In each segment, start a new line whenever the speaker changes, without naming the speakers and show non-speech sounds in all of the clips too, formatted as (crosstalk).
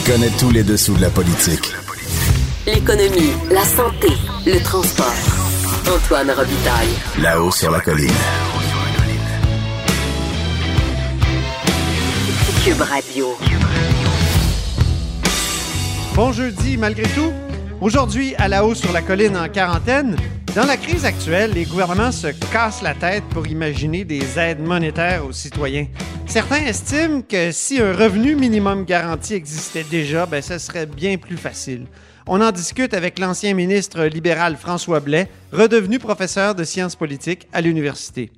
Il connaît tous les dessous de la politique.
L'économie, la santé, le transport. Antoine Robitaille.
Là-haut sur la colline.
Cube Radio.
Bon jeudi, malgré tout. Aujourd'hui, à la hausse sur la colline en quarantaine, dans la crise actuelle, les gouvernements se cassent la tête pour imaginer des aides monétaires aux citoyens. Certains estiment que si un revenu minimum garanti existait déjà, ben, ce serait bien plus facile. On en discute avec l'ancien ministre libéral François Blais, redevenu professeur de sciences politiques à l'université.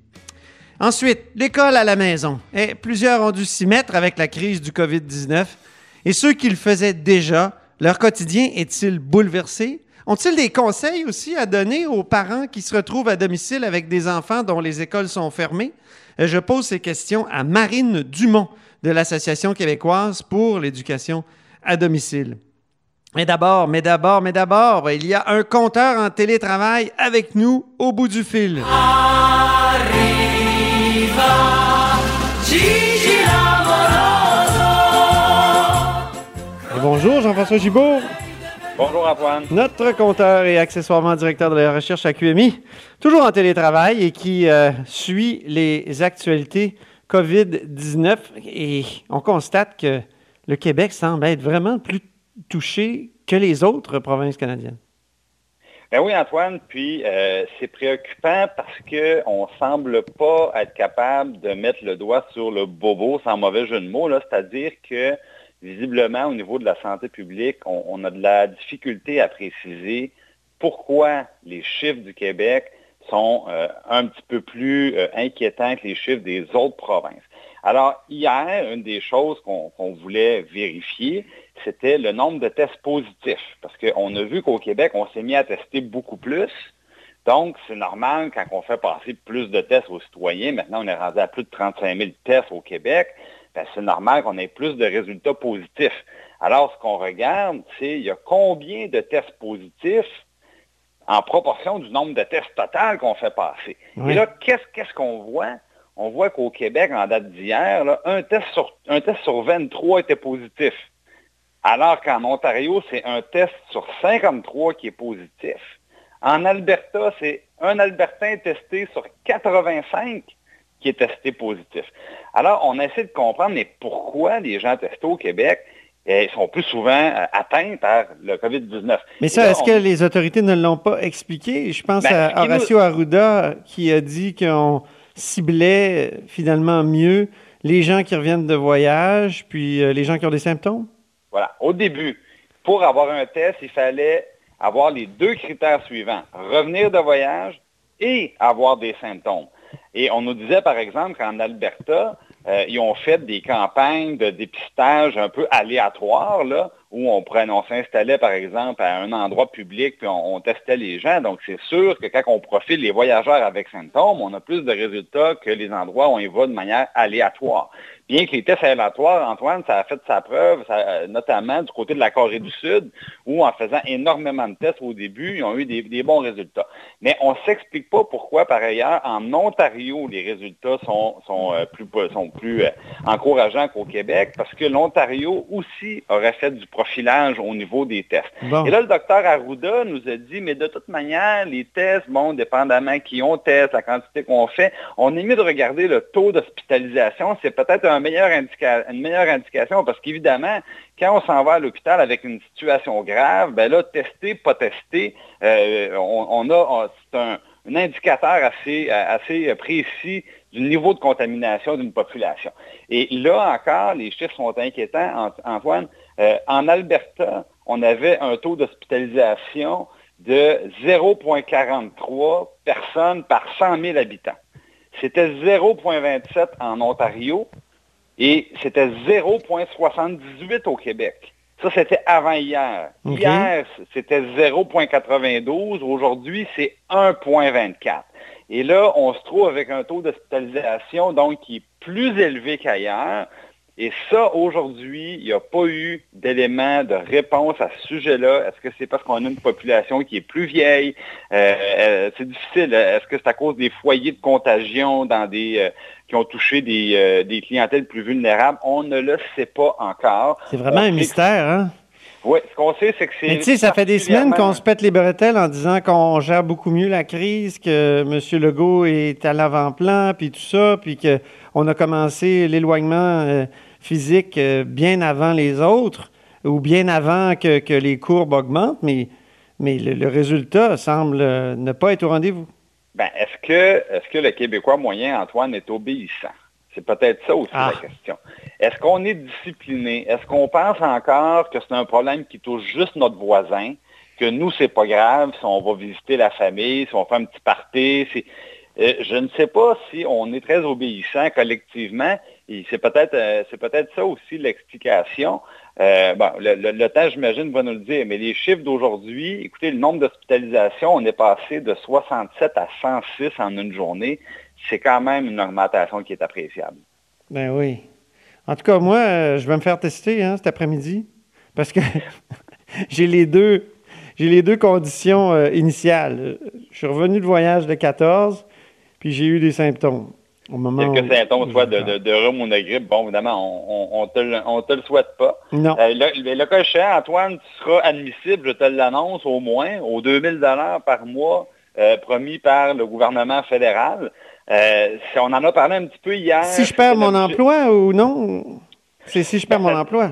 Ensuite, l'école à la maison. Et plusieurs ont dû s'y mettre avec la crise du COVID-19. Et ceux qui le faisaient déjà, leur quotidien est-il bouleversé? Ont-ils des conseils aussi à donner aux parents qui se retrouvent à domicile avec des enfants dont les écoles sont fermées? Euh, Je pose ces questions à Marine Dumont de l'Association québécoise pour l'éducation à domicile. Mais d'abord, mais d'abord, mais d'abord, il y a un compteur en télétravail avec nous au bout du fil. Et bonjour Jean-François Gibault,
Bonjour Antoine.
notre compteur et accessoirement directeur de la recherche à QMI, toujours en télétravail et qui euh, suit les actualités COVID-19. Et on constate que le Québec semble être vraiment plus touché que les autres provinces canadiennes.
Ben oui Antoine, puis euh, c'est préoccupant parce qu'on ne semble pas être capable de mettre le doigt sur le bobo sans mauvais jeu de mots, c'est-à-dire que visiblement au niveau de la santé publique, on, a de la difficulté à préciser pourquoi les chiffres du Québec sont euh, un petit peu plus euh, inquiétants que les chiffres des autres provinces. Alors, hier, une des choses qu'on qu'on voulait vérifier, c'était le nombre de tests positifs. Parce qu'on a vu qu'au Québec, on s'est mis à tester beaucoup plus. Donc, c'est normal quand on fait passer plus de tests aux citoyens. Maintenant, on est rendu à plus de 35 000 tests au Québec. Ben, c'est normal qu'on ait plus de résultats positifs. Alors, ce qu'on regarde, c'est il y a combien de tests positifs en proportion du nombre de tests total qu'on fait passer.
Oui.
Et là, qu'est-ce qu'on voit? On voit qu'au Québec, en date d'hier, un test sur un test sur 23 était positif. Alors qu'en Ontario, c'est un test sur 53 qui est positif. En Alberta, c'est un Albertain testé sur 85 qui est testé positif. Alors, on essaie de comprendre, mais pourquoi les gens testés au Québec eh, sont plus souvent euh, atteints par le COVID-19.
Mais ça, est-ce
on-
que les autorités ne l'ont pas expliqué? Je pense
Ben,
à Horacio Arruda qui a dit qu'on ciblait euh, finalement mieux les gens qui reviennent de voyage, puis euh, les gens qui ont des symptômes?
Voilà. Au début, pour avoir un test, il fallait avoir les deux critères suivants. Revenir de voyage et avoir des symptômes. Et on nous disait, par exemple, qu'en Alberta, euh, ils ont fait des campagnes de dépistage un peu aléatoires, où on, on s'installait, par exemple, à un endroit public, puis on, testait les gens. Donc, c'est sûr que quand on profile les voyageurs avec symptômes, on a plus de résultats que les endroits où on y va de manière aléatoire. Bien que les tests aléatoires, Antoine, ça a fait sa preuve, notamment du côté de la Corée du Sud, où en faisant énormément de tests au début, ils ont eu des, bons résultats. Mais on ne s'explique pas pourquoi, par ailleurs, en Ontario, les résultats sont, sont euh, plus, sont plus euh, encourageants qu'au Québec, parce que l'Ontario aussi aurait fait du profilage au niveau des tests.
Bon.
Et là, le docteur Arruda nous a dit, mais de toute manière, les tests, bon, dépendamment qui on teste, la quantité qu'on fait, on est mieux de regarder le taux d'hospitalisation. C'est peut-être un meilleur indica- une meilleure indication parce qu'évidemment, quand on s'en va à l'hôpital avec une situation grave, ben là, tester, pas tester, euh, on, on a, c'est un, un indicateur assez, assez précis du niveau de contamination d'une population. Et là encore, les chiffres sont inquiétants, Ant- Antoine. Euh, en Alberta, on avait un taux d'hospitalisation de 0,43 personnes par 100 000 habitants. C'était 0,27 en Ontario Et c'était 0,78 au Québec. Ça, c'était avant hier. Hier, c'était 0,92. Aujourd'hui, c'est 1,24. Et là, on se trouve avec un taux d'hospitalisation donc qui est plus élevé qu'ailleurs. Et ça, aujourd'hui, il n'y a pas eu d'élément de réponse à ce sujet-là. Est-ce que c'est parce qu'on a une population qui est plus vieille? Euh, euh, c'est difficile. Est-ce que c'est à cause des foyers de contagion dans des, euh, qui ont touché des, des, clientèles plus vulnérables? On ne le sait pas encore.
C'est vraiment un mystère, hein?
Oui, ce qu'on sait, c'est que c'est.
Mais tu sais, ça fait des semaines qu'on se pète les bretelles en disant qu'on gère beaucoup mieux la crise, que M. Legault est à l'avant-plan, puis tout ça, puis qu'on a commencé l'éloignement euh, physique euh, bien avant les autres, ou bien avant que, les courbes augmentent, mais, mais le, résultat semble euh, ne pas être au rendez-vous.
Bien, est-ce que, est-ce que le Québécois moyen, Antoine, est obéissant? C'est peut-être ça aussi la ah. question. Est-ce qu'on est discipliné? Est-ce qu'on pense encore que c'est un problème qui touche juste notre voisin, que nous, c'est pas grave si on va visiter la famille, si on fait un petit party? Euh, je ne sais pas si on est très obéissant collectivement. C'est peut-être euh, peut-être ça aussi l'explication. Euh, bon, le, temps, j'imagine, va nous le dire, mais les chiffres d'aujourd'hui, écoutez, le nombre d'hospitalisations, on est passé de 67 à 106 en une journée c'est quand même une augmentation qui est appréciable.
Ben oui. En tout cas, moi, je vais me faire tester hein, cet après-midi parce que (laughs) j'ai les deux. J'ai les deux conditions initiales. Je suis revenu de voyage de 14, puis j'ai eu des symptômes.
Au moment Quelques symptômes, soit de, de, de, rhume ou de grippe. Bon, évidemment, on ne te, te, le souhaite pas.
Non.
Euh, le, le, cas échéant, Antoine, tu seras admissible, je te l'annonce, au moins, aux 2000 par mois promis par le gouvernement fédéral. Euh, on en a parlé un petit peu hier.
Si je perds mon emploi ou non? C'est si je perds mon emploi.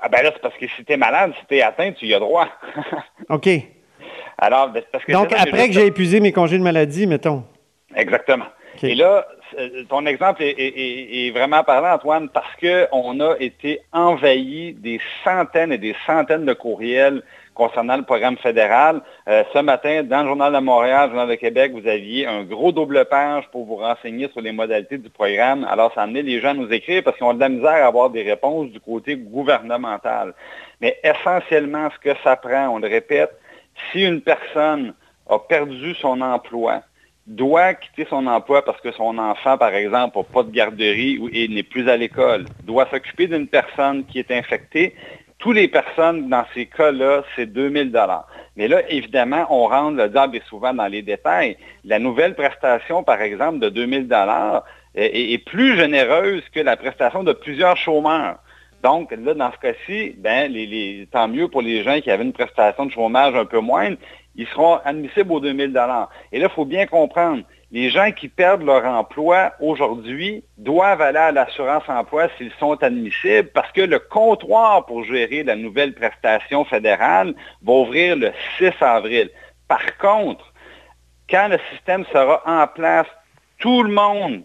Ah ben là, c'est parce que si tu es malade, si tu es atteint, tu y as droit. (laughs)
OK.
Alors, ben, parce que
Donc, après que j'ai épuisé mes congés de maladie, mettons.
Exactement. Et là, euh, ton exemple est, vraiment parlant, Antoine, parce qu'on a été envahi des centaines et des centaines de courriels concernant le programme fédéral. Euh, ce matin, dans le Journal de Montréal, le Journal de Québec, vous aviez un gros double page pour vous renseigner sur les modalités du programme. Alors, ça a amené les gens à nous écrire parce qu'ils ont de la misère à avoir des réponses du côté gouvernemental. Mais essentiellement, ce que ça prend, on le répète, si une personne a perdu son emploi, doit quitter son emploi parce que son enfant, par exemple, n'a pas de garderie et n'est plus à l'école, doit s'occuper d'une personne qui est infectée, toutes les personnes dans ces cas-là, c'est 2000 dollars. Mais là, évidemment, on rentre le diable souvent dans les détails. La nouvelle prestation, par exemple, de 2000 dollars est, plus généreuse que la prestation de plusieurs chômeurs. Donc, là, dans ce cas-ci, ben, tant mieux pour les gens qui avaient une prestation de chômage un peu moindre, ils seront admissibles aux 2000 dollars. Et là, il faut bien comprendre, les gens qui perdent leur emploi aujourd'hui doivent aller à l'assurance emploi s'ils sont admissibles parce que le comptoir pour gérer la nouvelle prestation fédérale va ouvrir le 6 avril. Par contre, quand le système sera en place, tout le monde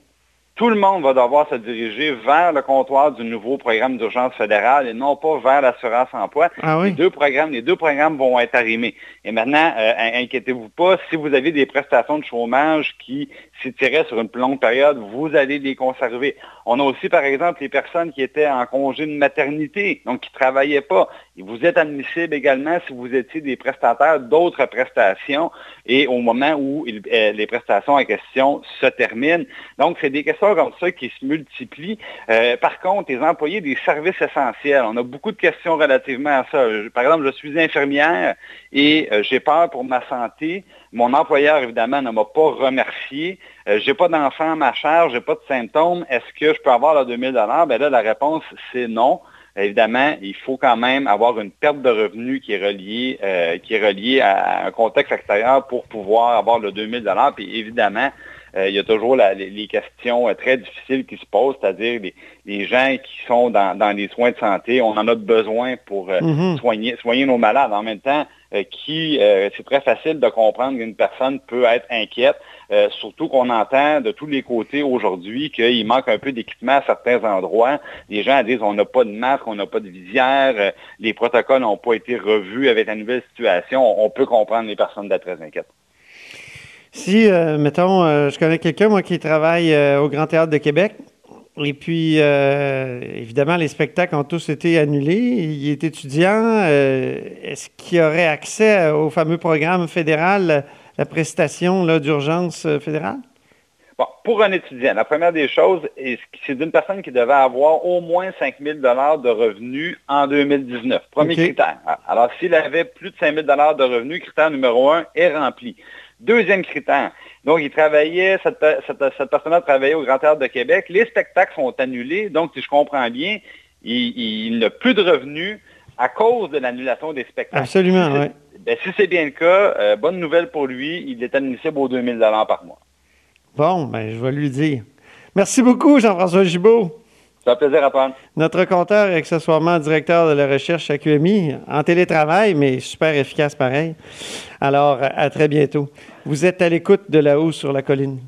tout le monde va devoir se diriger vers le comptoir du nouveau programme d'urgence fédérale et non pas vers l'assurance emploi.
Ah
les deux programmes, les deux programmes vont être arrimés. Et maintenant, euh, inquiétez-vous pas, si vous avez des prestations de chômage qui s'étiraient sur une longue période, vous allez les conserver. On a aussi, par exemple, les personnes qui étaient en congé de maternité, donc qui ne travaillaient pas. Vous êtes admissible également si vous étiez des prestataires d'autres prestations et au moment où euh, les prestations en question se terminent. Donc, c'est des questions comme ça qui se multiplient. Euh, par contre, les employés des services essentiels, on a beaucoup de questions relativement à ça. Par exemple, je suis infirmière et euh, j'ai peur pour ma santé. Mon employeur, évidemment, ne m'a pas remercié. Je j'ai pas d'enfant à ma charge, j'ai pas de symptômes. Est-ce que je peux avoir le 2000 Ben là, la réponse, c'est non évidemment, il faut quand même avoir une perte de revenus qui est reliée, euh, qui est reliée à un contexte extérieur pour pouvoir avoir le 2000 Puis évidemment, euh, il y a toujours les, questions euh, très difficiles qui se posent, c'est-à-dire les, gens qui sont dans, les soins de santé, on en a besoin pour mm-hmm. soigner, soigner nos malades. En même temps, qui c'est très facile de comprendre qu'une personne peut être inquiète. Euh, surtout qu'on entend de tous les côtés aujourd'hui qu'il manque un peu d'équipement à certains endroits. Les gens disent on n'a pas de masque, on n'a pas de visière, euh, les protocoles n'ont pas été revus avec la nouvelle situation. On, peut comprendre les personnes d'être très inquiètes.
Si, euh, mettons, je connais quelqu'un, moi, qui travaille au Grand Théâtre de Québec, Et puis, évidemment, les spectacles ont tous été annulés. Il est étudiant. Est-ce qu'il aurait accès au fameux programme fédéral, la prestation d'urgence euh, fédérale?
Bon, pour un étudiant, la première des choses, est- c'est d'une personne qui devait avoir au moins 5 000 de revenus en 2019. Premier critère. Alors, s'il avait plus de 5 000 de revenus, critère numéro un est rempli. Deuxième critère. Donc, il travaillait, cette, pe- cette, cette personne-là travaillait au Grand Théâtre de Québec. Les spectacles sont annulés. Donc, si je comprends bien, il, il n'a plus de revenus à cause de l'annulation des spectacles.
Absolument, oui.
Ben, si c'est bien le cas, euh, bonne nouvelle pour lui, il est admissible aux 2 000 par mois.
Bon, ben, je vais lui dire. Merci beaucoup, Jean-François Gibault.
Ça fait plaisir, Antoine.
Notre compteur et accessoirement directeur de la recherche à QMI, en télétravail, mais super efficace pareil. Alors, à très bientôt. Vous êtes à l'écoute de là-haut sur la colline.